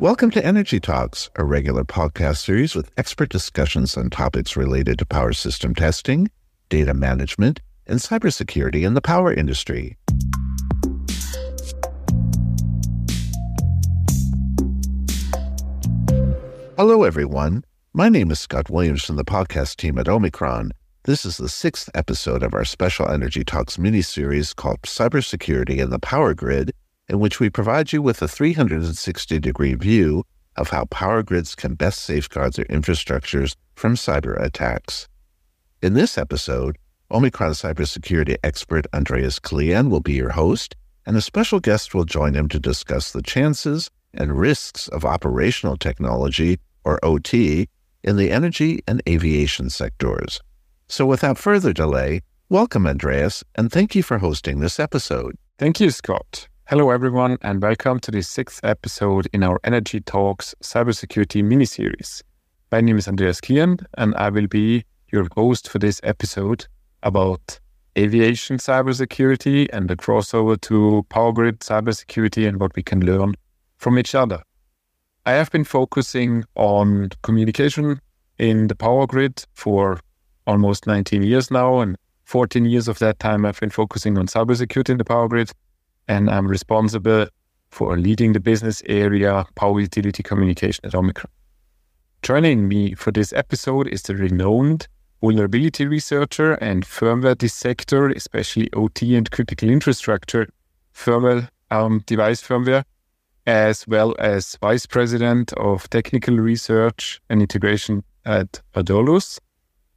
Welcome to Energy Talks, a regular podcast series with expert discussions on topics related to power system testing, data management, and cybersecurity in the power industry. Hello, everyone. My name is Scott Williams from the podcast team at Omicron. This is the sixth episode of our special Energy Talks mini series called Cybersecurity in the Power Grid in which we provide you with a 360 degree view of how power grids can best safeguard their infrastructures from cyber attacks. In this episode, Omicron cybersecurity expert Andreas Klien will be your host, and a special guest will join him to discuss the chances and risks of operational technology, or OT, in the energy and aviation sectors. So, without further delay, welcome, Andreas, and thank you for hosting this episode. Thank you, Scott. Hello, everyone, and welcome to the sixth episode in our Energy Talks cybersecurity mini series. My name is Andreas Klien, and I will be your host for this episode about aviation cybersecurity and the crossover to power grid cybersecurity and what we can learn from each other. I have been focusing on communication in the power grid for almost 19 years now, and 14 years of that time I've been focusing on cybersecurity in the power grid and I'm responsible for leading the business area Power Utility Communication at Omicron. Joining me for this episode is the renowned vulnerability researcher and firmware dissector, especially OT and critical infrastructure firmware um, device firmware, as well as vice president of technical research and integration at aDolus,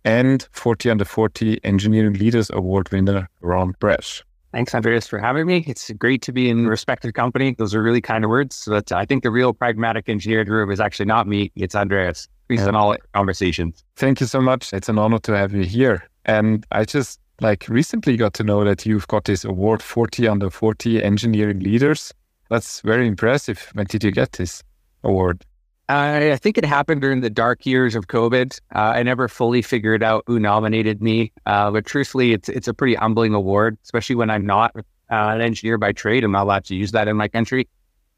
and 40 under 40 engineering leaders award winner Ron Brash. Thanks, Andreas, for having me. It's great to be in respected company. Those are really kind of words. But I think the real pragmatic engineer in the room is actually not me. It's Andreas. He's in all conversations. Thank you so much. It's an honor to have you here. And I just like recently got to know that you've got this award 40 under 40 engineering leaders. That's very impressive. When did you get this award? I think it happened during the dark years of COVID. Uh, I never fully figured out who nominated me, uh, but truthfully, it's it's a pretty humbling award, especially when I'm not uh, an engineer by trade. I'm not allowed to use that in my country,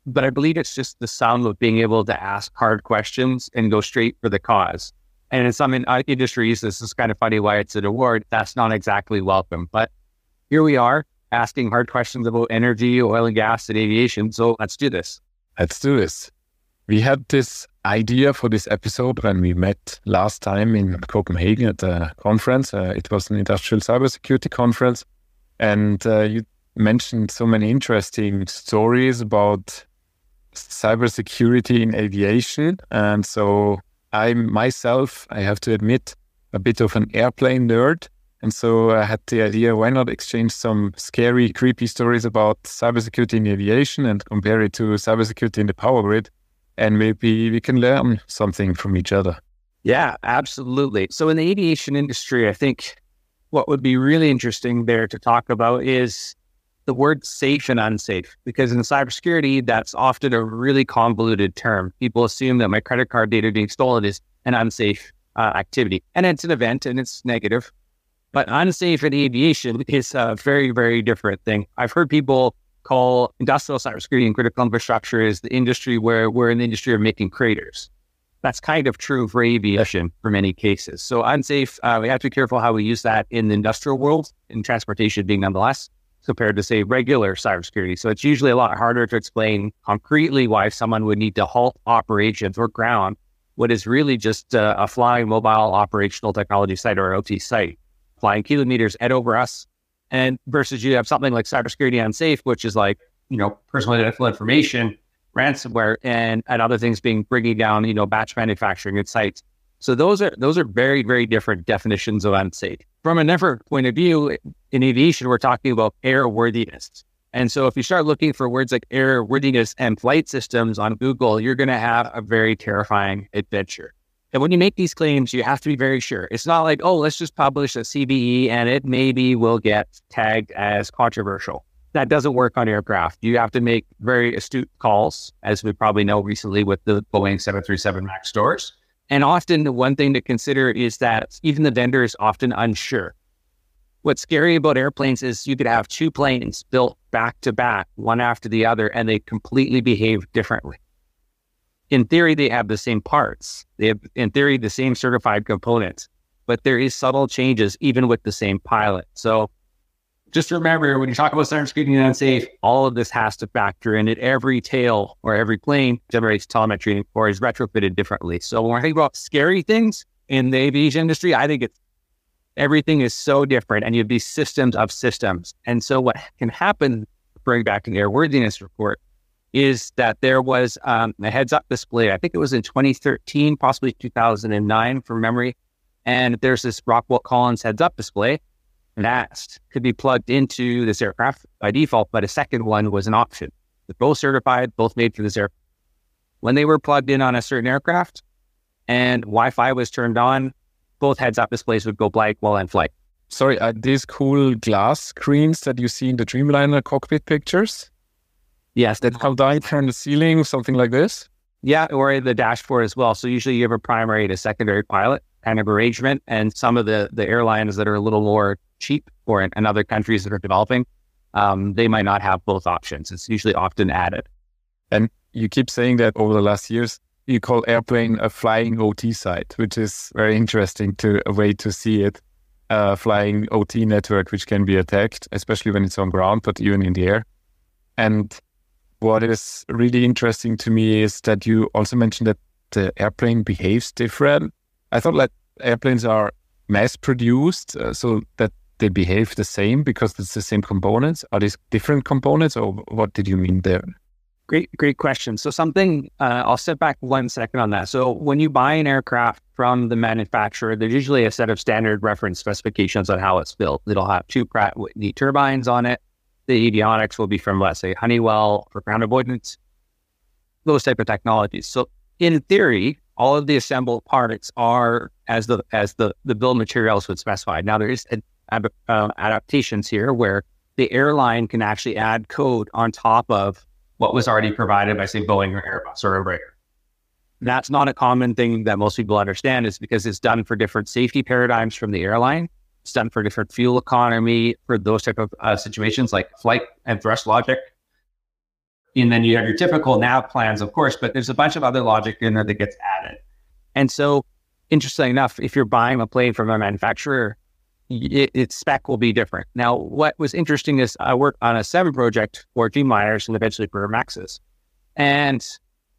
but I believe it's just the sound of being able to ask hard questions and go straight for the cause. And in some in, uh, industries, this is kind of funny why it's an award. That's not exactly welcome, but here we are asking hard questions about energy, oil and gas, and aviation. So let's do this. Let's do this. We had this idea for this episode when we met last time in Copenhagen at a conference. Uh, it was an industrial cybersecurity conference. And uh, you mentioned so many interesting stories about cybersecurity in aviation. And so I myself, I have to admit, a bit of an airplane nerd. And so I had the idea why not exchange some scary, creepy stories about cybersecurity in aviation and compare it to cybersecurity in the power grid and maybe we can learn something from each other. Yeah, absolutely. So in the aviation industry, I think what would be really interesting there to talk about is the word safe and unsafe, because in cybersecurity, that's often a really convoluted term. People assume that my credit card data being stolen is an unsafe uh, activity, and it's an event and it's negative. But unsafe in aviation is a very, very different thing. I've heard people call industrial cybersecurity and critical infrastructure is the industry where we're in the industry of making craters. That's kind of true for aviation for many cases. So unsafe, uh, we have to be careful how we use that in the industrial world, in transportation being nonetheless, compared to say regular cybersecurity. So it's usually a lot harder to explain concretely why someone would need to halt operations or ground what is really just uh, a flying mobile operational technology site or OT site, flying kilometers at over us and versus you have something like cybersecurity unsafe, which is like, you know, personal identifiable information, ransomware, and, and other things being bringing down, you know, batch manufacturing at sites. So those are those are very, very different definitions of unsafe. From a network point of view, in aviation, we're talking about airworthiness. And so if you start looking for words like airworthiness and flight systems on Google, you're going to have a very terrifying adventure. And when you make these claims, you have to be very sure. It's not like, oh, let's just publish a CVE and it maybe will get tagged as controversial. That doesn't work on aircraft. You have to make very astute calls, as we probably know recently with the Boeing 737 MAX stores. And often the one thing to consider is that even the vendor is often unsure. What's scary about airplanes is you could have two planes built back to back, one after the other, and they completely behave differently. In theory, they have the same parts. They have, in theory, the same certified components, but there is subtle changes even with the same pilot. So just remember when you talk about cybersecurity and unsafe, all of this has to factor in it. Every tail or every plane generates telemetry or is retrofitted differently. So when I think about scary things in the aviation industry, I think it's everything is so different and you have these systems of systems. And so what can happen, bring back an airworthiness report, is that there was um, a heads up display. I think it was in 2013, possibly 2009 from memory. And there's this Rockwell Collins heads up display that could be plugged into this aircraft by default, but a second one was an option. They're both certified, both made for this aircraft. When they were plugged in on a certain aircraft and Wi Fi was turned on, both heads up displays would go blank while in flight. Sorry, are these cool glass screens that you see in the Dreamliner cockpit pictures? Yes. That come down from the ceiling, something like this? Yeah, or the dashboard as well. So usually you have a primary to secondary pilot kind of arrangement. And some of the, the airlines that are a little more cheap or in, in other countries that are developing, um, they might not have both options. It's usually often added. And you keep saying that over the last years, you call airplane a flying OT site, which is very interesting to a way to see it. A flying OT network, which can be attacked, especially when it's on ground, but even in the air. And what is really interesting to me is that you also mentioned that the airplane behaves different. I thought that airplanes are mass produced uh, so that they behave the same because it's the same components. Are these different components, or what did you mean there? Great, great question. So something uh, I'll step back one second on that. So when you buy an aircraft from the manufacturer, there's usually a set of standard reference specifications on how it's built. It'll have two Pratt Whitney turbines on it the avionics will be from, let's say, Honeywell for ground avoidance, those type of technologies. So in theory, all of the assembled parts are as the as the the bill materials would specify. Now there is ad, uh, adaptations here where the airline can actually add code on top of what was already provided by say Boeing or Airbus or Embraer. That's not a common thing that most people understand is because it's done for different safety paradigms from the airline done for different fuel economy for those type of uh, situations like flight and thrust logic. And then you have your typical nav plans, of course, but there's a bunch of other logic in there that gets added. And so, interesting enough, if you're buying a plane from a manufacturer, it, its spec will be different. Now, what was interesting is I worked on a seven project for Dreamliners and eventually for Maxes. And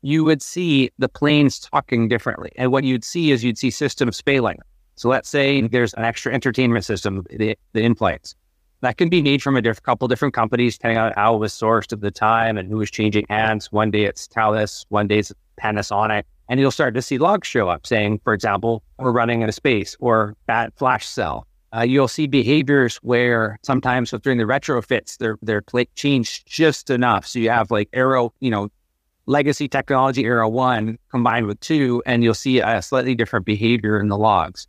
you would see the planes talking differently. And what you'd see is you'd see systems failing. So let's say there's an extra entertainment system, the, the in-flights. That can be made from a diff- couple different companies, depending on how it was sourced at the time and who was changing hands. One day it's Thales, one day it's Panasonic. And you'll start to see logs show up saying, for example, we're running in a space or bad flash cell. Uh, you'll see behaviors where sometimes during the retrofits, their their plate changed just enough. So you have like arrow, you know, legacy technology Aero one combined with two, and you'll see a slightly different behavior in the logs.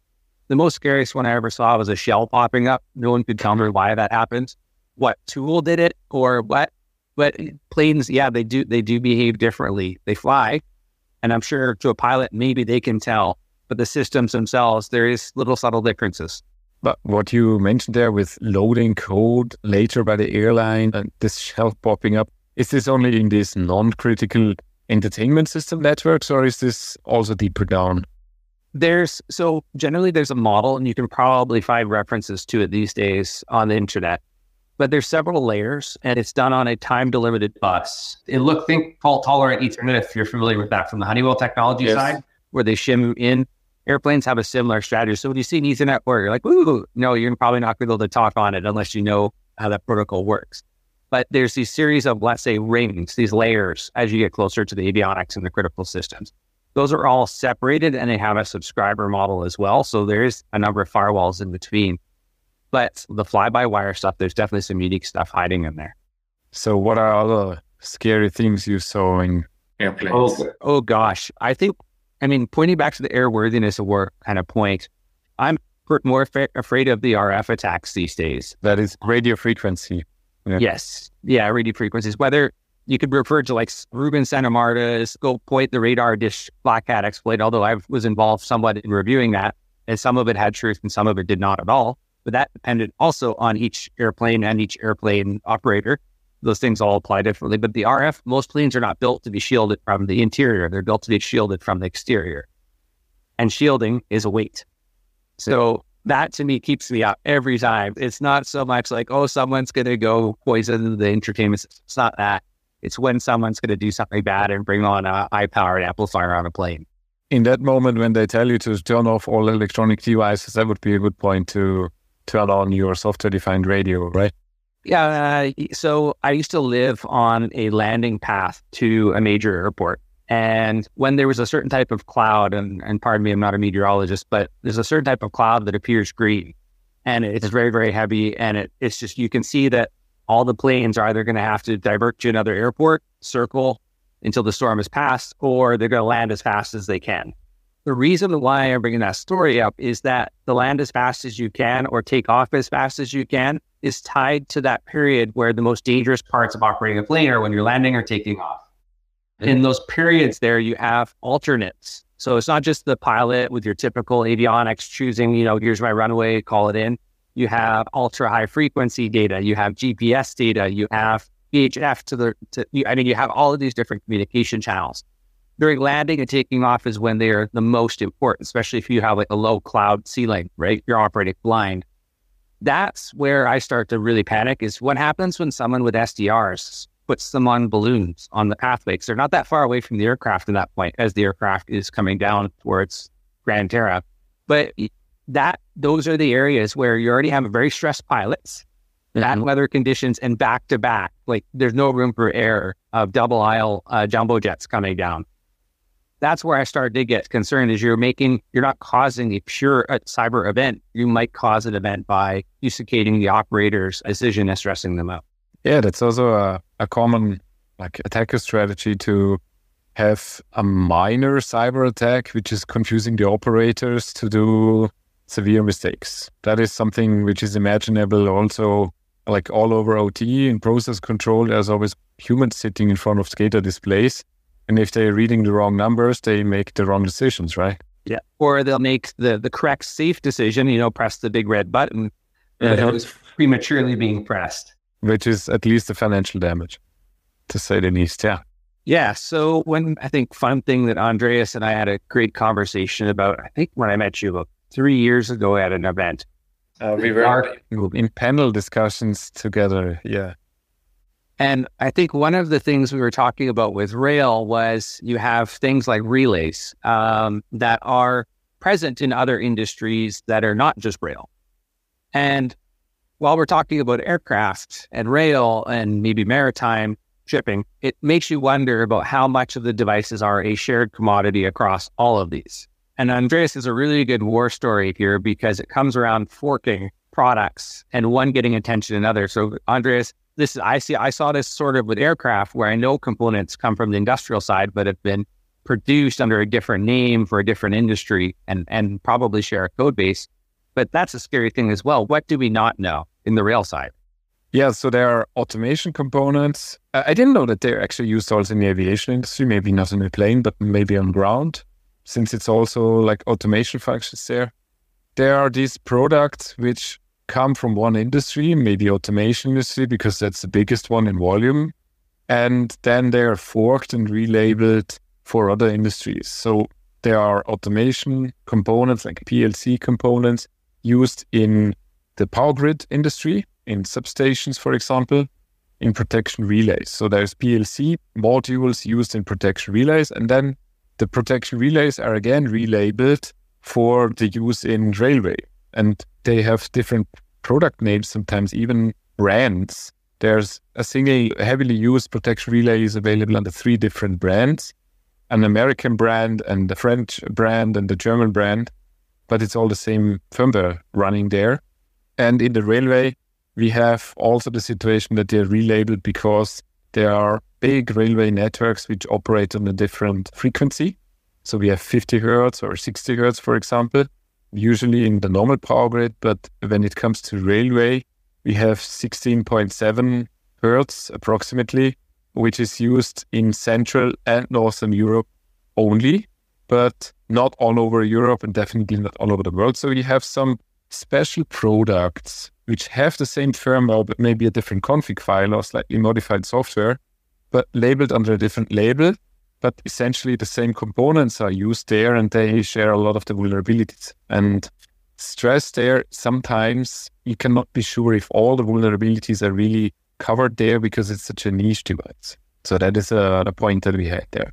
The most scariest one I ever saw was a shell popping up. No one could tell me why that happened, what tool did it, or what. But planes, yeah, they do they do behave differently. They fly, and I'm sure to a pilot maybe they can tell, but the systems themselves there is little subtle differences. But what you mentioned there with loading code later by the airline and this shell popping up, is this only in these non-critical entertainment system networks, or is this also deeper down? There's so generally there's a model, and you can probably find references to it these days on the internet. But there's several layers, and it's done on a time delimited bus. It look think fault tolerant Ethernet if you're familiar with that from the Honeywell technology yes. side, where they shim in. Airplanes have a similar strategy. So when you see an Ethernet where you're like, ooh, no, you're probably not going to be able to talk on it unless you know how that protocol works. But there's these series of, let's say, rings, these layers as you get closer to the avionics and the critical systems. Those are all separated and they have a subscriber model as well. So there's a number of firewalls in between. But the fly by wire stuff, there's definitely some unique stuff hiding in there. So, what are other scary things you saw in airplanes? Oh, oh gosh. I think, I mean, pointing back to the airworthiness of work kind of point, I'm more af- afraid of the RF attacks these days. That is radio frequency. Yeah. Yes. Yeah, radio frequencies. Whether you could refer to like Ruben Santamarta's Go Point the Radar Dish Black Hat exploit, although I was involved somewhat in reviewing that. And some of it had truth and some of it did not at all. But that depended also on each airplane and each airplane operator. those things all apply differently. But the RF, most planes are not built to be shielded from the interior; they're built to be shielded from the exterior, and shielding is a weight. So that to me keeps me up every time. It's not so much like, oh, someone's going to go poison the entertainment system. It's not that. It's when someone's going to do something bad and bring on a high powered amplifier on a plane. In that moment, when they tell you to turn off all electronic devices, that would be a good point to turn on your software defined radio, right? Yeah. Uh, so I used to live on a landing path to a major airport. And when there was a certain type of cloud, and, and pardon me, I'm not a meteorologist, but there's a certain type of cloud that appears green and it's very, very heavy. And it, it's just, you can see that all the planes are either going to have to divert to another airport, circle until the storm has passed, or they're going to land as fast as they can. The reason why I'm bringing that story up is that the land as fast as you can or take off as fast as you can is tied to that period where the most dangerous parts of operating a plane are when you're landing or taking off. In those periods there you have alternates. So it's not just the pilot with your typical avionics choosing you know here's my runway call it in you have ultra high frequency data you have gps data you have VHF to the to, i mean you have all of these different communication channels. During landing and taking off is when they're the most important especially if you have like a low cloud ceiling right? You're operating blind. That's where i start to really panic is what happens when someone with sdrs puts them on balloons on the pathway because they're not that far away from the aircraft at that point as the aircraft is coming down towards Grand Terra. But that those are the areas where you already have very stressed pilots, bad mm-hmm. weather conditions, and back to back. Like there's no room for error of double aisle uh, jumbo jets coming down. That's where I started to get concerned. Is you're making you're not causing a pure uh, cyber event. You might cause an event by duplicating the operator's decision and stressing them out. Yeah, that's also a, a common like attacker strategy to have a minor cyber attack, which is confusing the operators to do severe mistakes. That is something which is imaginable also like all over OT in process control. There's always humans sitting in front of SCADA displays. And if they're reading the wrong numbers, they make the wrong decisions, right? Yeah. Or they'll make the, the correct safe decision, you know, press the big red button, but uh-huh. was prematurely being pressed which is at least the financial damage, to say the least. Yeah. Yeah. So when I think fun thing that Andreas and I had a great conversation about, I think when I met you about three years ago at an event. Uh, we were in panel discussions together. Yeah. And I think one of the things we were talking about with rail was you have things like relays um, that are present in other industries that are not just rail. And while we're talking about aircraft and rail and maybe maritime shipping, it makes you wonder about how much of the devices are a shared commodity across all of these. And Andreas is a really good war story here because it comes around forking products and one getting attention to another. So Andreas, this is I see I saw this sort of with aircraft where I know components come from the industrial side, but have been produced under a different name for a different industry and and probably share a code base. But that's a scary thing as well. What do we not know in the rail side? Yeah, so there are automation components. I didn't know that they're actually used also in the aviation industry, maybe not in a plane, but maybe on ground, since it's also like automation functions there. There are these products which come from one industry, maybe automation industry, because that's the biggest one in volume. And then they are forked and relabeled for other industries. So there are automation components like PLC components used in the power grid industry, in substations, for example, in protection relays. So there's PLC modules used in protection relays, and then the protection relays are again relabeled for the use in railway. And they have different product names, sometimes even brands. There's a single heavily used protection relay is available under three different brands an American brand and a French brand and a German brand but it's all the same firmware running there. And in the railway, we have also the situation that they're relabeled because there are big railway networks which operate on a different frequency. So we have 50 hertz or 60 hertz, for example, usually in the normal power grid. But when it comes to railway, we have 16.7 hertz approximately, which is used in Central and Northern Europe only but not all over Europe and definitely not all over the world. So we have some special products which have the same firmware, but maybe a different config file or slightly modified software, but labeled under a different label. But essentially, the same components are used there and they share a lot of the vulnerabilities. And stress there, sometimes you cannot be sure if all the vulnerabilities are really covered there because it's such a niche device. So that is a, point that we had there.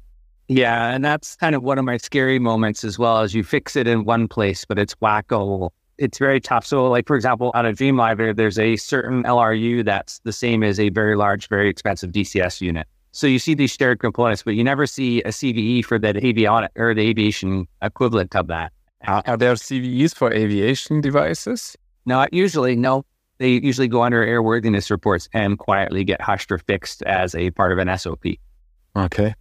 Yeah, and that's kind of one of my scary moments as well. As you fix it in one place, but it's wacko. It's very tough. So, like for example, on a Veeam library, there's a certain LRU that's the same as a very large, very expensive DCS unit. So you see these shared components, but you never see a CVE for that avionic or the aviation equivalent of that. Uh, are there CVEs for aviation devices? Not usually no. They usually go under airworthiness reports and quietly get hushed or fixed as a part of an SOP. Okay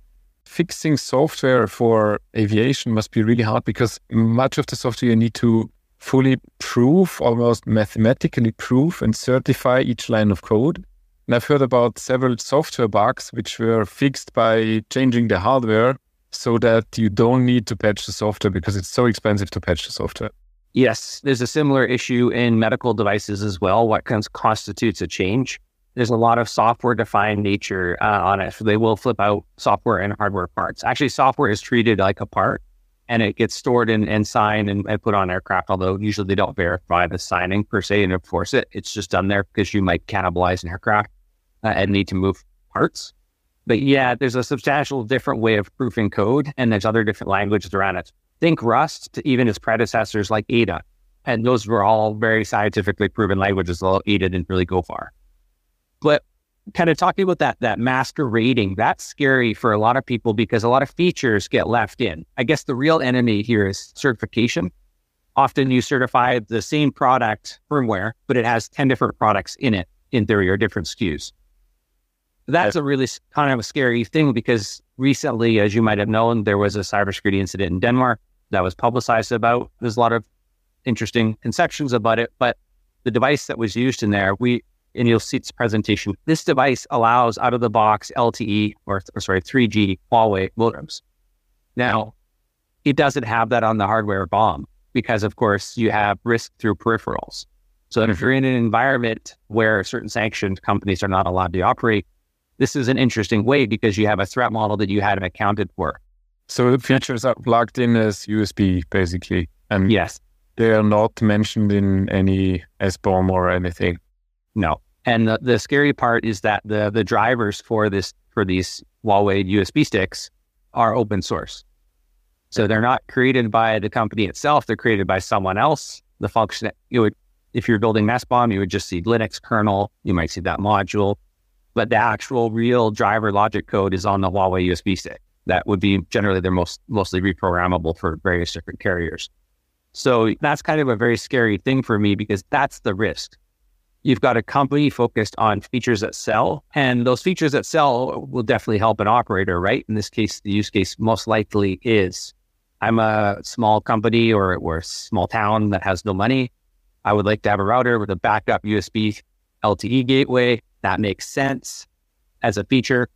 fixing software for aviation must be really hard because much of the software you need to fully prove, almost mathematically prove and certify each line of code. And I've heard about several software bugs which were fixed by changing the hardware so that you don't need to patch the software because it's so expensive to patch the software. Yes, there's a similar issue in medical devices as well. What constitutes a change? there's a lot of software defined nature uh, on it. So they will flip out software and hardware parts. Actually, software is treated like a part and it gets stored and, and signed and, and, put on aircraft, although usually they don't verify the signing per se and enforce it. It's just done there because you might cannibalize an aircraft uh, and need to move parts. But yeah, there's a substantial different way of proofing code and there's other different languages around it. Think Rust to even its predecessors like Ada. And those were all very scientifically proven languages, although Ada didn't really go far. But kind of talking about that that master rating, that's scary for a lot of people because a lot of features get left in. I guess the real enemy here is certification. Often you certify the same product firmware, but it has 10 different products in it, in theory, or different SKUs. That's a really kind of a scary thing because recently, as you might have known, there was a cybersecurity incident in Denmark that was publicized about. There's a lot of interesting conceptions about it, but the device that was used in there, we and you'll see its presentation. This device allows out of the box LTE or, or sorry, 3G Huawei modems. Now, it doesn't have that on the hardware BOM because, of course, you have risk through peripherals. So if you're in an environment where certain sanctioned companies are not allowed to operate, this is an interesting way because you have a threat model that you hadn't accounted for. So the features are plugged in as USB, basically. And yes, they are not mentioned in any SBOM or anything. No. And the, the scary part is that the the drivers for this for these Huawei USB sticks are open source. So they're not created by the company itself. They're created by someone else. The function you would, if you're building SBOM, you would just see Linux kernel. You might see that module, but the actual real driver logic code is on the Huawei USB stick. That would be generally they're most mostly reprogrammable for various different carriers. So that's kind of a very scary thing for me because that's the risk. You've got a company focused on features that sell, and those features that sell will definitely help an operator, right? In this case, the use case most likely is I'm a small company or, or a small town that has no money. I would like to have a router with a backup USB LTE gateway. That makes sense as a feature.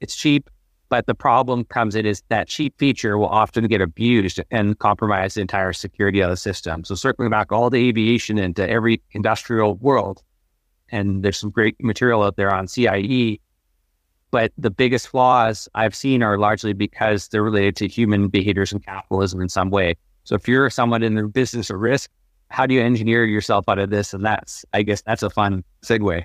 It's cheap. But the problem comes in is that cheap feature will often get abused and compromise the entire security of the system. So circling back all the aviation into every industrial world, and there's some great material out there on CIE. But the biggest flaws I've seen are largely because they're related to human behaviors and capitalism in some way. So if you're someone in the business of risk, how do you engineer yourself out of this? And that's, I guess, that's a fun segue.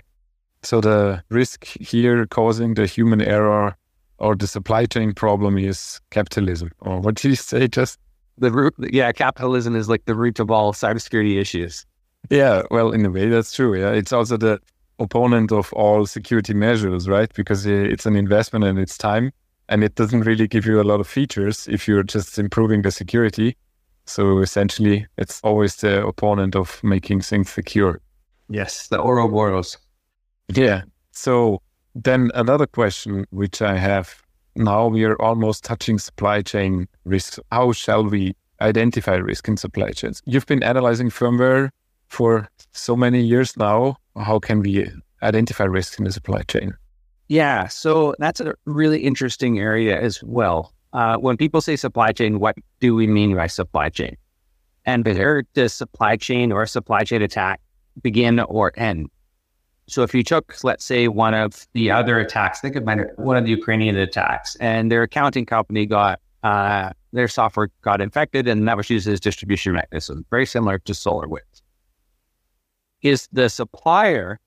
So the risk here causing the human error or the supply chain problem is capitalism. Or what did you say? Just the root? Yeah, capitalism is like the root of all cybersecurity issues. Yeah, well, in a way, that's true. Yeah, it's also the opponent of all security measures, right? Because uh, it's an investment and it's time, and it doesn't really give you a lot of features if you're just improving the security. So essentially, it's always the opponent of making things secure. Yes, the Ouroboros. Yeah. So then another question which I have now we are almost touching supply chain risks. How shall we identify risk in supply chains? You've been analyzing firmware for so many years now. How can we identify risk in the supply chain? Yeah, so that's a really interesting area as well. Uh, when people say supply chain, what do we mean by supply chain? And where does supply chain or supply chain attack begin or end. So if you took, let's say, one of the other attacks, think of one of the Ukrainian attacks, and their accounting company got uh, their software got infected, and that was used as distribution mechanism, very similar to SolarWinds. Is the supplier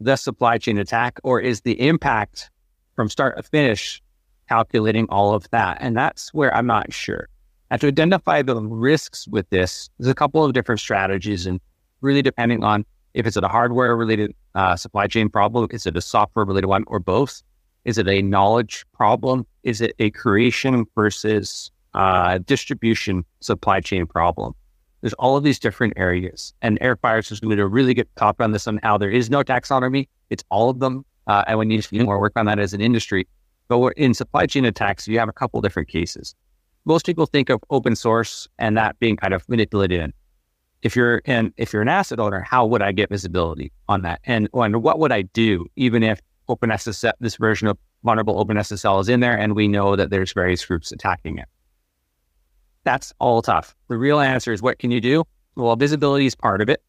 the supply chain attack, or is the impact from start to finish calculating all of that? And that's where I'm not sure. And to identify the risks with this, there's a couple of different strategies, and really depending on if it's a hardware related uh, supply chain problem, is it a software related one, or both? Is it a knowledge problem? Is it a creation versus uh, distribution supply chain problem? There's all of these different areas, and Airfires is going to do a really good talk on this on how there is no taxonomy. It's all of them, uh, and we need to do more work on that as an industry. But in supply chain attacks, you have a couple different cases. Most people think of open source and that being kind of manipulated in. If you're an if you're an asset owner, how would I get visibility on that? And, what would I do even if OpenSSL, this version of vulnerable OpenSSL is in there, and we know that there's various groups attacking it? That's all tough. The real answer is what can you do? Well, visibility is part of it,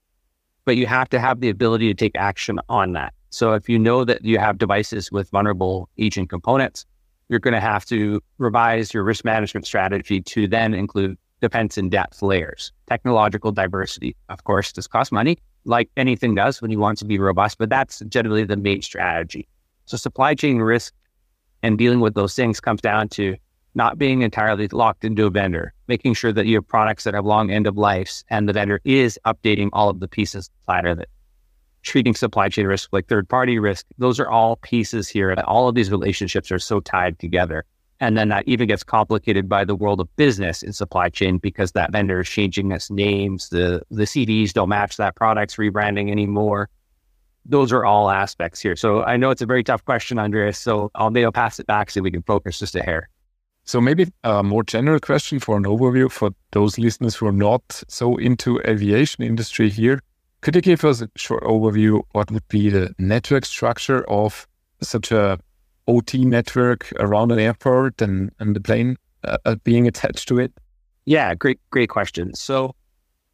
but you have to have the ability to take action on that. So if you know that you have devices with vulnerable agent components, you're going to have to revise your risk management strategy to then include defense in depth layers. Technological diversity, of course, does cost money, like anything does when you want to be robust, but that's generally the main strategy. So supply chain risk and dealing with those things comes down to not being entirely locked into a vendor, making sure that you have products that have long end of lives and the vendor is updating all of the pieces inside of it. Treating supply chain risk like third party risk, those are all pieces here. All of these relationships are so tied together. And then that even gets complicated by the world of business in supply chain because that vendor is changing its names. The the CDs don't match that product's rebranding anymore. Those are all aspects here. So I know it's a very tough question, Andreas. So I'll maybe pass it back so we can focus just a hair. So maybe a more general question for an overview for those listeners who are not so into aviation industry here. Could you give us a short overview what would be the network structure of such a OT network around an airport and, and the plane uh, uh, being attached to it? Yeah, great, great question. So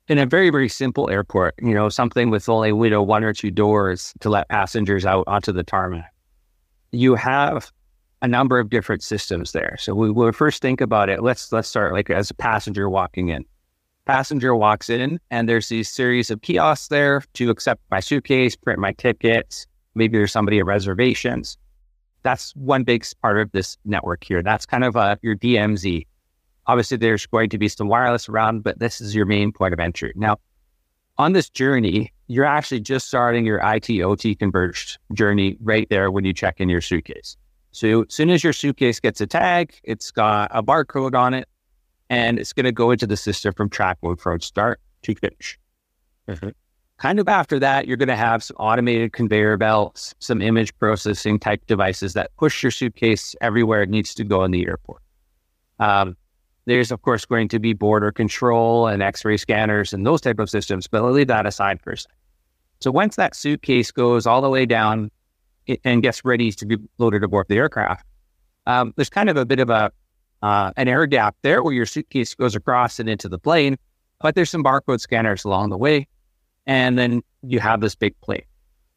in a very, very simple airport, you know, something with only you know, one or two doors to let passengers out onto the tarmac, you have a number of different systems there. So we will first think about it. Let's let's start like as a passenger walking in. Passenger walks in, and there's these series of kiosks there to accept my suitcase, print my tickets. Maybe there's somebody at reservations. That's one big part of this network here. That's kind of uh, your DMZ. Obviously, there's going to be some wireless around, but this is your main point of entry. Now, on this journey, you're actually just starting your IT OT converged journey right there when you check in your suitcase. So as soon as your suitcase gets a tag, it's got a barcode on it, and it's going to go into the system from track mode from start to finish. Mm-hmm. Kind of after that, you're going to have some automated conveyor belts, some image processing type devices that push your suitcase everywhere it needs to go in the airport. Um, there's of course going to be border control and X-ray scanners and those type of systems, but I'll leave that aside for a second. So once that suitcase goes all the way down and gets ready to be loaded aboard the aircraft. Um, there's kind of a bit of a uh, an air gap there where your suitcase goes across and into the plane, but there's some barcode scanners along the way, and then you have this big plane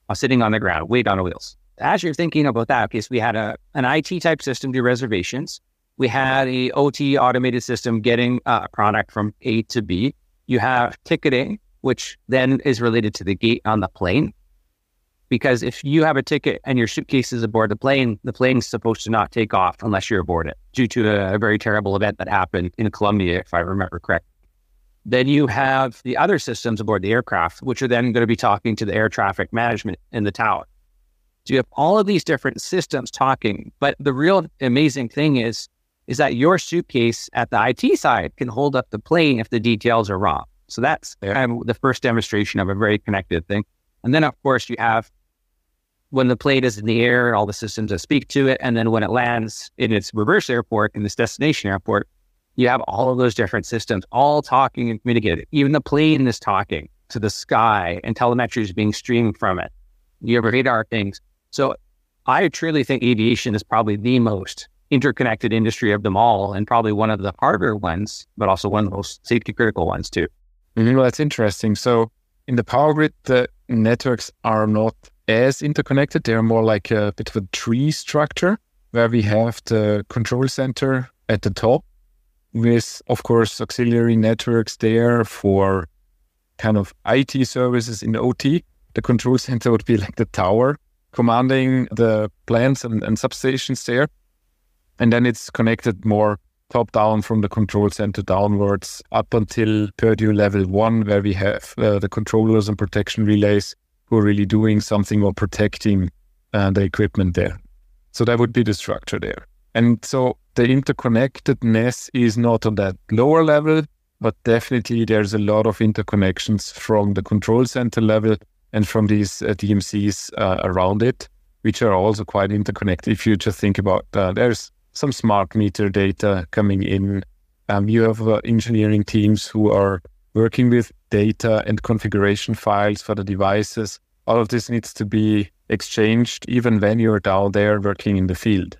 uh, sitting on the ground, weight on the wheels. As you're thinking about that, because we had a an IT type system do reservations, we had a OT automated system getting uh, a product from A to B. You have ticketing, which then is related to the gate on the plane. Because if you have a ticket and your suitcase is aboard the plane, the plane's supposed to not take off unless you're aboard it due to a, a very terrible event that happened in Colombia, if I remember correct. Then you have the other systems aboard the aircraft, which are then going to be talking to the air traffic management in the tower. So you have all of these different systems talking, but the real amazing thing is, is that your suitcase at the IT side can hold up the plane if the details are wrong. So that's the first demonstration of a very connected thing. And then, of course, you have when the plane is in the air, all the systems that speak to it. And then when it lands in its reverse airport, in this destination airport, you have all of those different systems all talking and communicating. Even the plane is talking to the sky and telemetry is being streamed from it. You have radar things. So I truly think aviation is probably the most interconnected industry of them all and probably one of the harder ones, but also one of the most safety critical ones too. Mm-hmm. Well, that's interesting. So in the power grid, the networks are not as interconnected. They're more like a bit of a tree structure where we have the control center at the top with, of course, auxiliary networks there for kind of IT services in OT. The control center would be like the tower commanding the plants and, and substations there. And then it's connected more top down from the control center downwards up until Purdue level one, where we have uh, the controllers and protection relays who are really doing something or protecting uh, the equipment there. So that would be the structure there. And so the interconnectedness is not on that lower level, but definitely there's a lot of interconnections from the control center level and from these uh, DMZs uh, around it, which are also quite interconnected. If you just think about uh, there's some smart meter data coming in. Um, you have uh, engineering teams who are working with data and configuration files for the devices. All of this needs to be exchanged even when you're down there working in the field.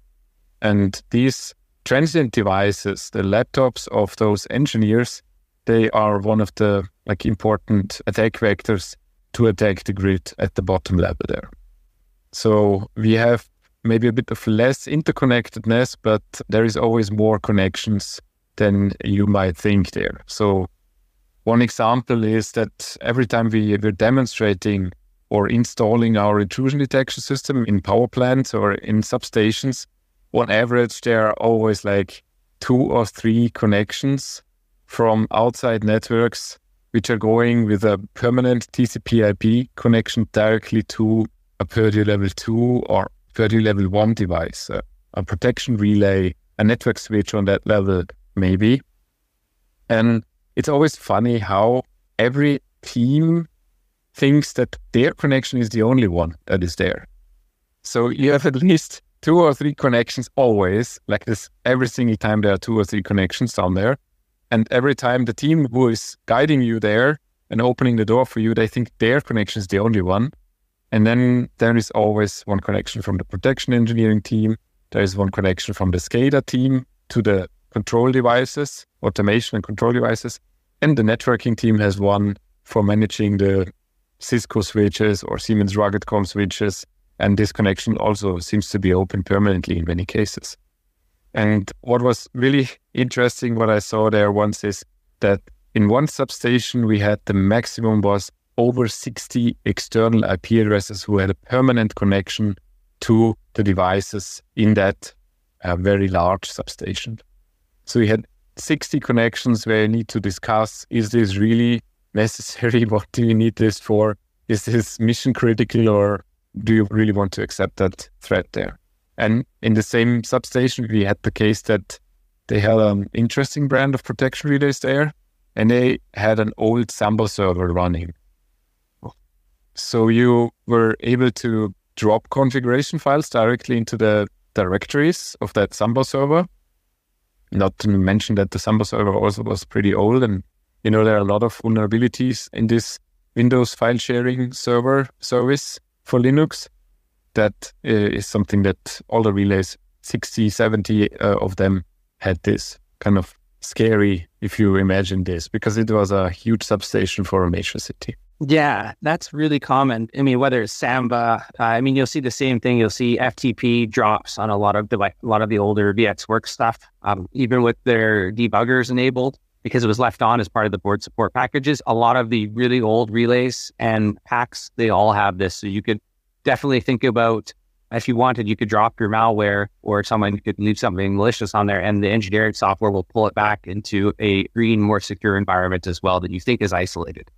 And these transient devices, the laptops of those engineers, they are one of the like important attack vectors to attack the grid at the bottom level there. So we have maybe a bit of less interconnectedness, but there is always more connections than you might think there. So one example is that every time we were demonstrating or installing our intrusion detection system in power plants or in substations, on average, there are always like two or three connections from outside networks which are going with a permanent TCP IP connection directly to a Purdue level 2 or Purdue level 1 device, uh, a protection relay, a network switch on that level, maybe. And it's always funny how every team thinks that their connection is the only one that is there. So you have at least two or three connections always, like this every single time there are two or three connections down there. And every time the team who is guiding you there and opening the door for you, they think their connection is the only one. And then there is always one connection from the protection engineering team. There is one connection from the SCADA team to the control devices, automation and control devices. And the networking team has one for managing the Cisco switches or Siemens RuggedCom switches. And this connection also seems to be open permanently in many cases. And what was really interesting, what I saw there once is that in one substation, we had the maximum was over 60 external IP addresses who had a permanent connection to the devices in that uh, very large substation. So we had 60 connections where you need to discuss is this really necessary? What do you need this for? Is this mission critical or do you really want to accept that threat there? And in the same substation, we had the case that they had an interesting brand of protection relays there and they had an old Samba server running. So you were able to drop configuration files directly into the directories of that Samba server. Not to mention that the Samba server also was pretty old, and you know there are a lot of vulnerabilities in this Windows file sharing server service for Linux. That uh, is something that all the relays, 60, 70 uh, of them, had this kind of scary, if you imagine this, because it was a huge substation for a major city. Yeah, that's really common. I mean, whether it's Samba, uh, I mean, you'll see the same thing. You'll see FTP drops on a lot of the a lot of the older VX VxWorks stuff, um, even with their debuggers enabled because it was left on as part of the board support packages. A lot of the really old relays and packs, they all have this. So you could definitely think about if you wanted, you could drop your malware or someone could leave something malicious on there, and the engineering software will pull it back into a green, more secure environment as well that you think is isolated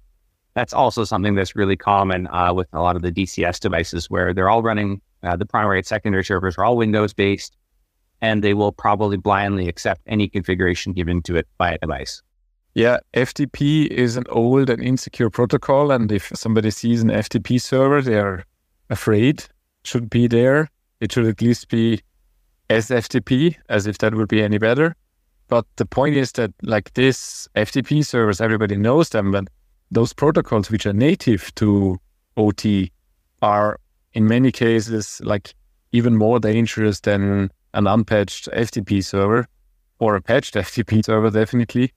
that's also something that's really common uh, with a lot of the DCS devices where they're all running uh, the primary and secondary servers are all Windows based, and they will probably blindly accept any configuration given to it by a device. Yeah, FTP is an old and insecure protocol, and if somebody sees an FTP server, they are afraid should be there. It should at least be SFTP, as if that would be any better. But the point is that, like this FTP servers, everybody knows them, but those protocols which are native to OT are in many cases like even more dangerous than an unpatched FTP server or a patched FTP server, definitely.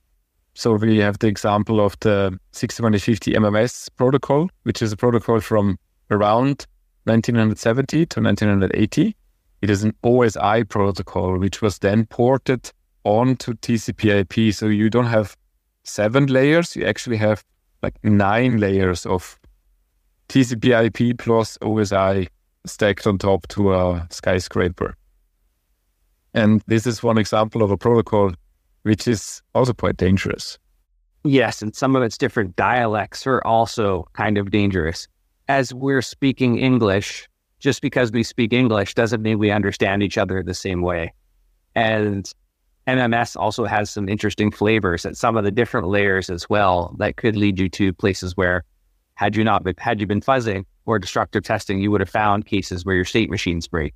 So we have the example of the 61850 MMS protocol, which is a protocol from around 1970 to 1980. It is an OSI protocol, which was then ported onto TCP/IP. So you don't have seven layers; you actually have like nine layers of TCP/IP plus OSI stacked on top to a skyscraper. And this is one example of a protocol which is also quite dangerous. Yes, and some of its different dialects are also kind of dangerous. As we're speaking English, just because we speak English doesn't mean we understand each other the same way. And MMS also has some interesting flavors at some of the different layers as well that could lead you to places where had you not been, had you been fuzzing or destructive testing, you would have found cases where your state machines break,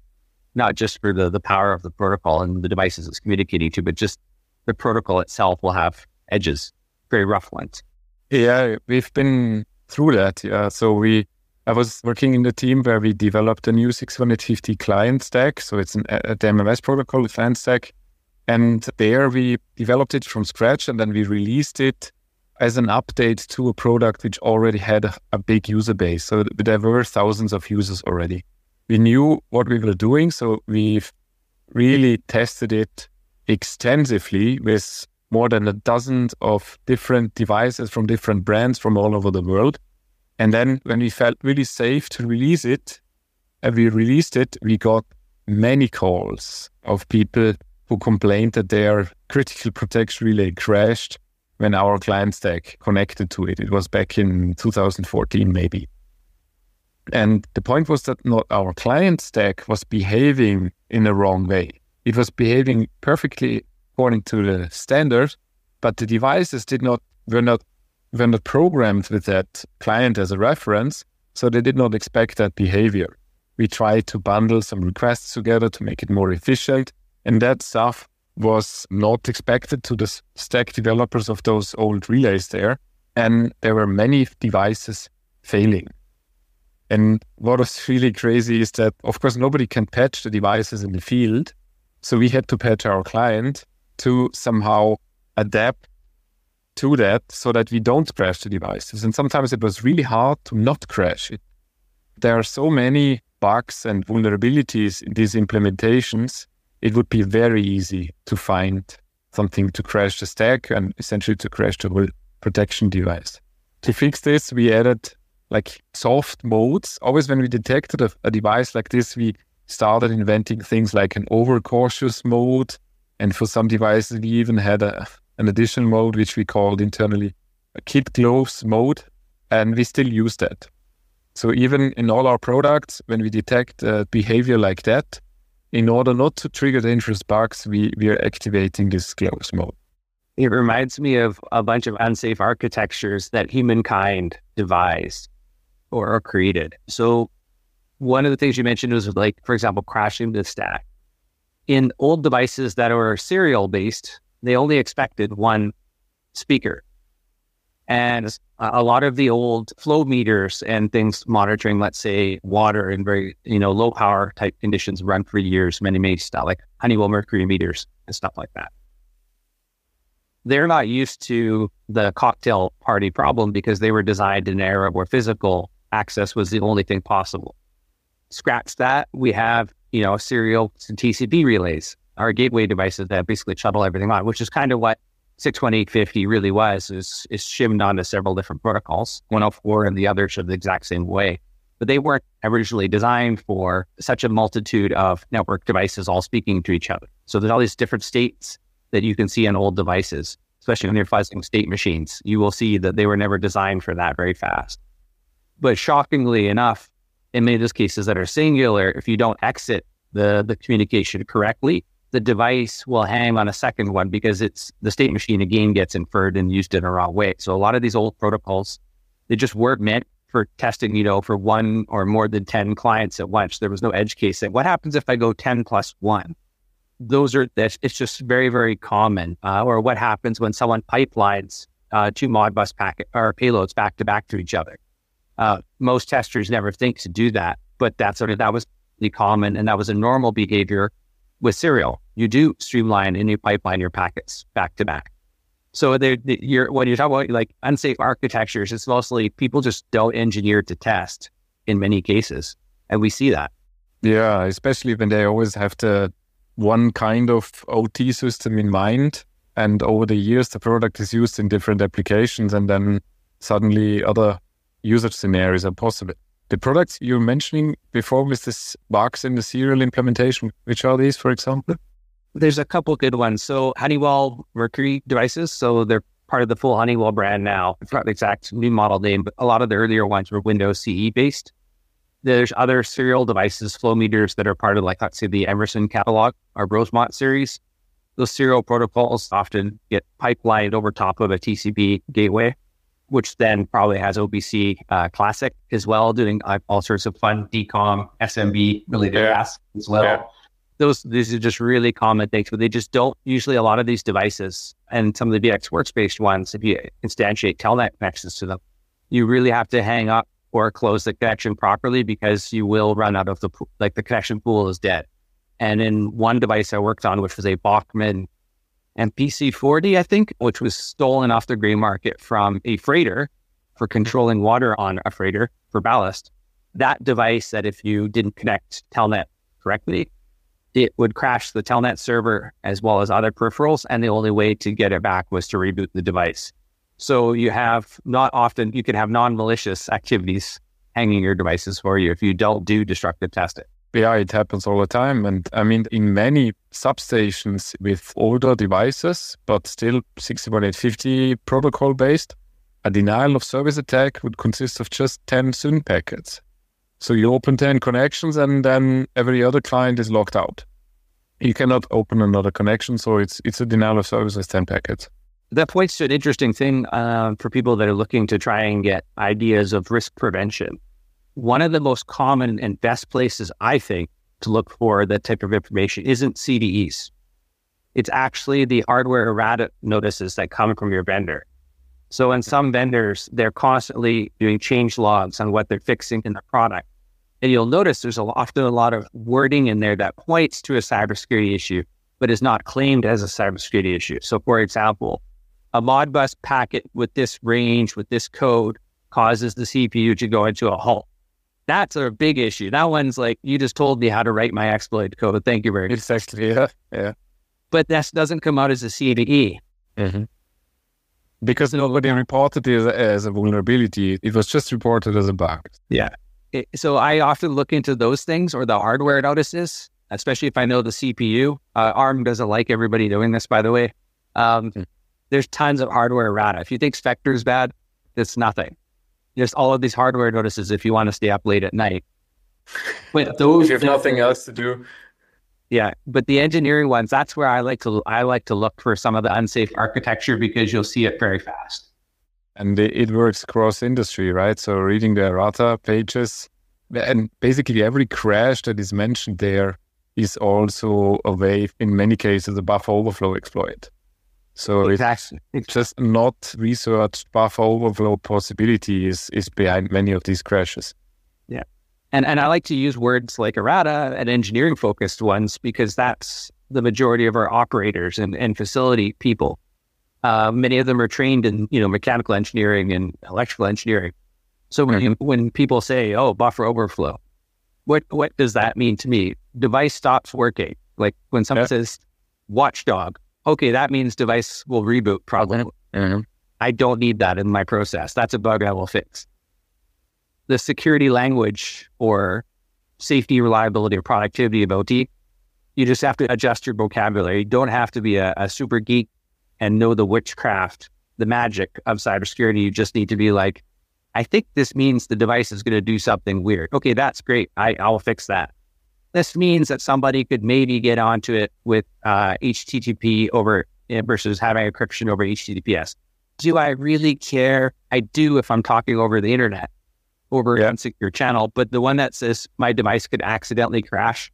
not just for the, the power of the protocol and the devices it's communicating to, but just the protocol itself will have edges, very rough ones. Yeah, we've been through that. Yeah. So we, I was working in the team where we developed a new 650 client stack. So it's an, a, MMS protocol client stack. And there we developed it from scratch and then we released it as an update to a product which already had a, a big user base. So there were thousands of users already. We knew what we were doing. So we've really tested it extensively with more than a dozen of different devices from different brands from all over the world. And then when we felt really safe to release it, and we released it, we got many calls of people who complained that their critical protection relay crashed when our client stack connected to it. It was back in 2014, maybe. And the point was that not our client stack was behaving in the wrong way. It was behaving perfectly according to the standard, but the devices did not were not were not programmed with that client as a reference, so they did not expect that behavior. We tried to bundle some requests together to make it more efficient, and that stuff was not expected to the stack developers of those old relays there. And there were many devices failing. And what was really crazy is that, of course, nobody can patch the devices in the field. So we had to patch our client to somehow adapt to that so that we don't crash the devices. And sometimes it was really hard to not crash it. There are so many bugs and vulnerabilities in these implementations. It would be very easy to find something to crash the stack and essentially to crash the whole protection device. To fix this, we added like soft modes. Always when we detected a, a device like this, we started inventing things like an overcautious mode. And for some devices, we even had a, an additional mode, which we called internally a kid gloves mode. And we still use that. So even in all our products, when we detect uh, behavior like that, in order not to trigger dangerous bugs, we, we are activating this gloves mode. It reminds me of a bunch of unsafe architectures that humankind devised or, or created. So one of the things you mentioned was like, for example, crashing the stack. In old devices that are serial based, they only expected one speaker. And a lot of the old flow meters and things monitoring, let's say water in very, you know, low power type conditions run for years, many, many stuff like Honeywell mercury meters and stuff like that. They're not used to the cocktail party problem because they were designed in an era where physical access was the only thing possible scratch that, we have, you know, serial TCP relays, our gateway devices that basically shuttle everything on, which is kind of what 61850 really was, is, is shimmed onto several different protocols. 104 and the others are the exact same way. But they weren't originally designed for such a multitude of network devices all speaking to each other. So there's all these different states that you can see on old devices, especially when you're fuzzing state machines. You will see that they were never designed for that very fast. But shockingly enough, in many of those cases that are singular, if you don't exit the, the communication correctly, the device will hang on a second one because it's the state machine again gets inferred and used in a wrong way. So a lot of these old protocols, they just weren't meant for testing, you know, for one or more than 10 clients at once. There was no edge case. What happens if I go 10 plus one? Those are, it's just very, very common. Uh, or what happens when someone pipelines uh, two Modbus packet or payloads back to back to each other? Uh, most testers never think to do that, but that's sort of, that was the common and that was a normal behavior with serial. You do streamline and you pipeline your packets back to back. So they're, you're, when you talk about like unsafe architectures, it's mostly people just don't engineer to test in many cases. And we see that. Yeah, especially when they always have the one kind of OT system in mind. And over the years, the product is used in different applications, and then suddenly other usage scenarios are possible. The products you're mentioning before with this box in the serial implementation, which are these, for example? There's a couple good ones. So Honeywell Mercury devices. So they're part of the full Honeywell brand now. It's not the exact new model name, but a lot of the earlier ones were Windows CE based. There's other serial devices, flow meters that are part of like, let's say the Emerson catalog or Rosemount series. Those serial protocols often get pipelined over top of a TCP gateway, which then probably has OPC uh, Classic as well, doing uh, all sorts of fun DCOM, SMB related Yeah. tasks as well. Yeah. Those these are just really common things, but they just don't usually a lot of these devices and some of the VxWorks based ones, if you instantiate telnet connections to them, you really have to hang up or close the connection properly because you will run out of the pool, like the connection pool is dead. And in one device I worked on, which was a Bachmann MPC40, I think, which was stolen off the gray market from a freighter for mm-hmm. controlling water on a freighter for ballast. That device that if you didn't connect Telnet correctly, it would crash the Telnet server as well as other peripherals. And the only way to get it back was to reboot the device. So you have not often, you can have non malicious activities hanging your devices for you if you don't do destructive testing. Yeah, it happens all the time. And I mean, in many substations with older devices, but still 61850 protocol based, a denial of service attack would consist of just 10 SYN packets. So you open 10 connections and then every other client is locked out. You cannot open another connection. So it's, it's a denial of service with 10 packets. That points to an interesting thing uh, for people that are looking to try and get ideas of risk prevention. One of the most common and best places, I think, to look for that type of information isn't CVEs. It's actually the hardware errata notices that come from your vendor. So, in some vendors, they're constantly doing change logs on what they're fixing in the product. And you'll notice there's a, often a lot of wording in there that points to a cybersecurity issue, but is not claimed as a cybersecurity issue. So, for example, a Modbus packet with this range, with this code, causes the CPU to go into a halt. That's a big issue. That one's like, you just told me how to write my exploit code. Thank you very much. It's actually, yeah. Yeah. But that doesn't come out as a CVE. Because nobody reported it as a, as a vulnerability. It was just reported as a bug. It- so I often look into those things or the hardware notices, especially if I know the CPU. Uh, ARM doesn't like everybody doing this, by the way. Um, Hmm. There's tons of hardware errata. If you think Spectre is bad, it's nothing. There's all of these hardware notices if you want to stay up late at night. But those if you have nothing else to do. Yeah, but the engineering ones, that's where I like to I like to look for some of the unsafe architecture because you'll see it very fast. and it, it works cross industry, right? So reading the errata pages, and basically every crash that is mentioned there is also a way, in many cases, a buffer overflow exploit. So it's Exactly. just not researched buffer overflow possibility is, is behind many of these crashes. Yeah. And and I like to use words like errata and engineering focused ones because that's the majority of our operators and, and facility people. Uh, many of them are trained in you know mechanical engineering and electrical engineering. So when you, when people say, "Oh, buffer overflow," what what does that mean to me? Device stops working. Like when someone Yeah. says "watchdog," okay, that means device will reboot probably. Mm-hmm. I don't need that in my process. That's a bug I will fix. The security language or safety, reliability, or productivity of OT, you just have to adjust your vocabulary. You don't have to be a, a super geek and know the witchcraft, the magic of cybersecurity. You just need to be like, I think this means the device is going to do something weird. Okay, that's great. I, I'll fix that. This means that somebody could maybe get onto it with uh, HTTP over eh, versus having encryption over HTTPS do I really care? I do if I'm talking over the internet, over Yeah. an insecure channel. But the one that says my device could accidentally crash,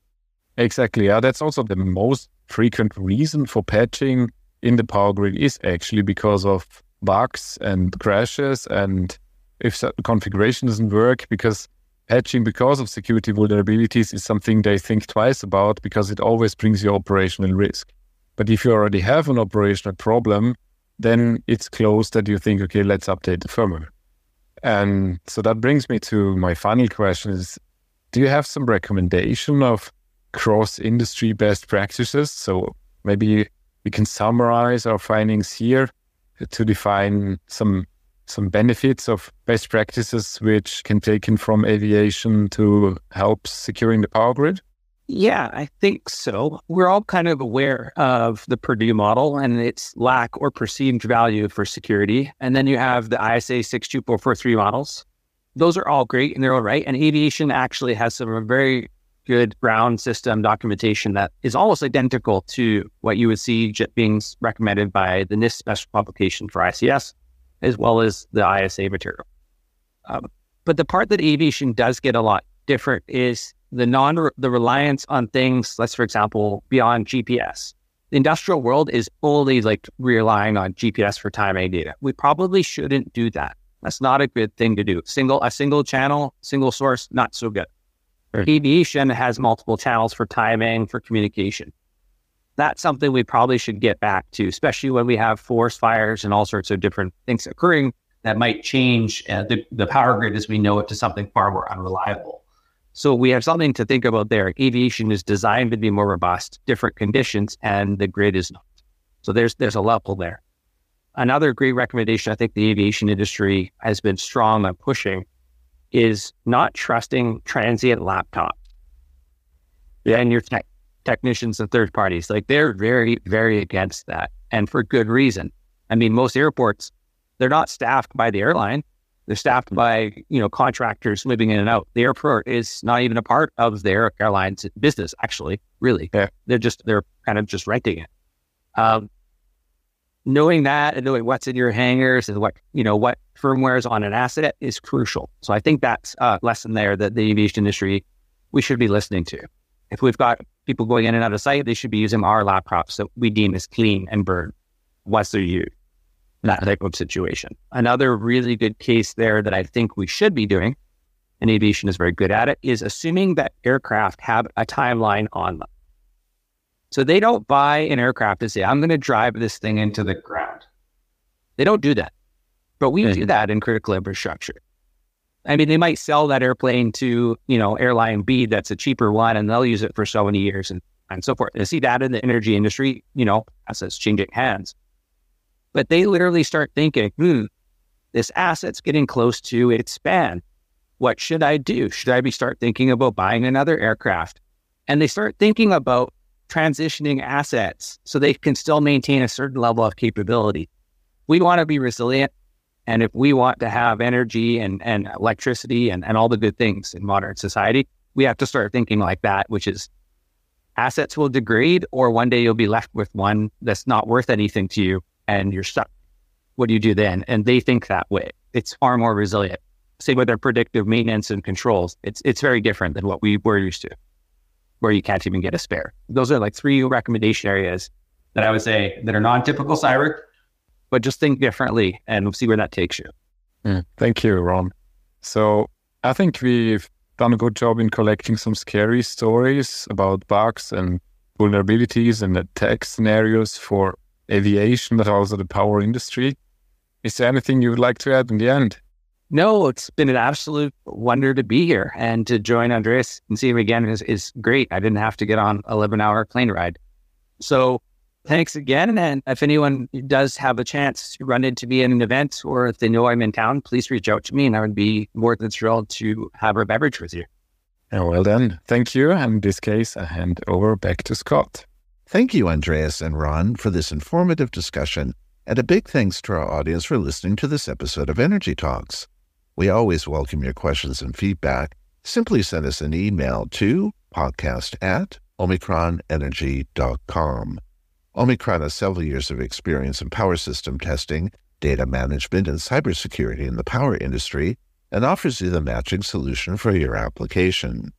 Exactly. Yeah, that's also the most frequent reason for patching in the power grid is actually because of bugs and crashes and if certain configuration doesn't work because patching because of security vulnerabilities is something they think twice about because it always brings you operational risk. But if you already have an operational problem, then it's close that you think, okay, let's update the firmware. And so that brings me to my final question is, do you have some recommendation of cross industry best practices? So maybe we can summarize our findings here to define some some benefits of best practices which can taken from aviation to help securing the power grid? Yeah, I think so. We're all kind of aware of the Purdue model and its lack or perceived value for security. And then you have the ISA 62443 models. Those are all great in their own right. And aviation actually has some very good ground system documentation that is almost identical to what you would see being recommended by the NIST special publication for ICS, as well as the ISA material. Um, but the part that aviation does get a lot different is the non the reliance on things, let's for example, beyond GPS. The industrial world is only like relying on GPS for timing data. We probably shouldn't do that. That's not a good thing to do. Single a single channel, single source, not so good. Aviation has multiple channels for timing, for communication. That's something we probably should get back to, especially when we have forest fires and all sorts of different things occurring that might change uh, the, the power grid as we know it to something far more unreliable. So we have something to think about there. Aviation is designed to be more robust, different conditions, and the grid is not. So there's there's a level there. Another great recommendation I think the aviation industry has been strong on pushing is not trusting transient laptops. Yeah. And your tech, technicians and third parties. Like they're very, very against that. And for good reason. I mean, most airports, they're not staffed by the airline. They're staffed by, you know, contractors living in and out. The airport is not even a part of their airline's business, actually, really. Yeah. They're just, they're kind of just renting it. Um, knowing that and knowing what's in your hangars and what, you know, what firmware is on an asset is crucial. So I think that's a lesson there that the aviation industry, we should be listening to. If we've got people going in and out of site, they should be using our laptops that we deem as clean and burn once they're used that type of situation. Another really good case there that I think we should be doing, and aviation is very good at it, is assuming that aircraft have a timeline on them. So they don't buy an aircraft and say, I'm going to drive this thing into the ground. They don't do that. But we mm-hmm. do that in critical infrastructure. I mean, they might sell that airplane to, you know, airline B that's a cheaper one and they'll use it for so many years and, and so forth. And see that in the energy industry, you know, assets changing hands. But they literally start thinking, hmm, this asset's getting close to its span. What should I do? Should I be start thinking about buying another aircraft? And they start thinking about transitioning assets so they can still maintain a certain level of capability. We want to be resilient. And if we want to have energy and, and electricity and, and all the good things in modern society, we have to start thinking like that, which is assets will degrade, or one day you'll be left with one that's not worth anything to you and you're stuck. What do you do then? And they think that way. It's far more resilient. Same with their predictive maintenance and controls. It's it's very different than what we were used to, where you can't even get a spare. Those are like three recommendation areas that I would say that are non-typical cyber, but just think differently and we'll see where that takes you. Mm, thank you, Ron. So I think we've done a good job in collecting some scary stories about bugs and vulnerabilities and attack scenarios for aviation, but also the power industry. Is there anything you would like to add in the end? No, it's been an absolute wonder to be here and to join Andreas and see him again is, is great. I didn't have to get on 11 hour plane ride. So thanks again. And if anyone does have a chance to run into me in an event or if they know I'm in town, please reach out to me and I would be more than thrilled to have a beverage with you. Oh, well then, thank you. And in this case, I hand over back to Scott. Thank you, Andreas and Ron, for this informative discussion. And a big thanks to our audience for listening to this episode of Energy Talks. We always welcome your questions and feedback. Simply send us an email to podcast at omicronenergy.com. Omicron has several years of experience in power system testing, data management, and cybersecurity in the power industry and offers you the matching solution for your application.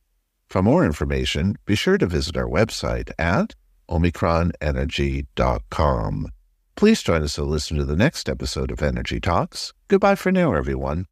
For more information, be sure to visit our website at omicronenergy.com. Please join us to listen to the next episode of Energy Talks. Goodbye for now, everyone.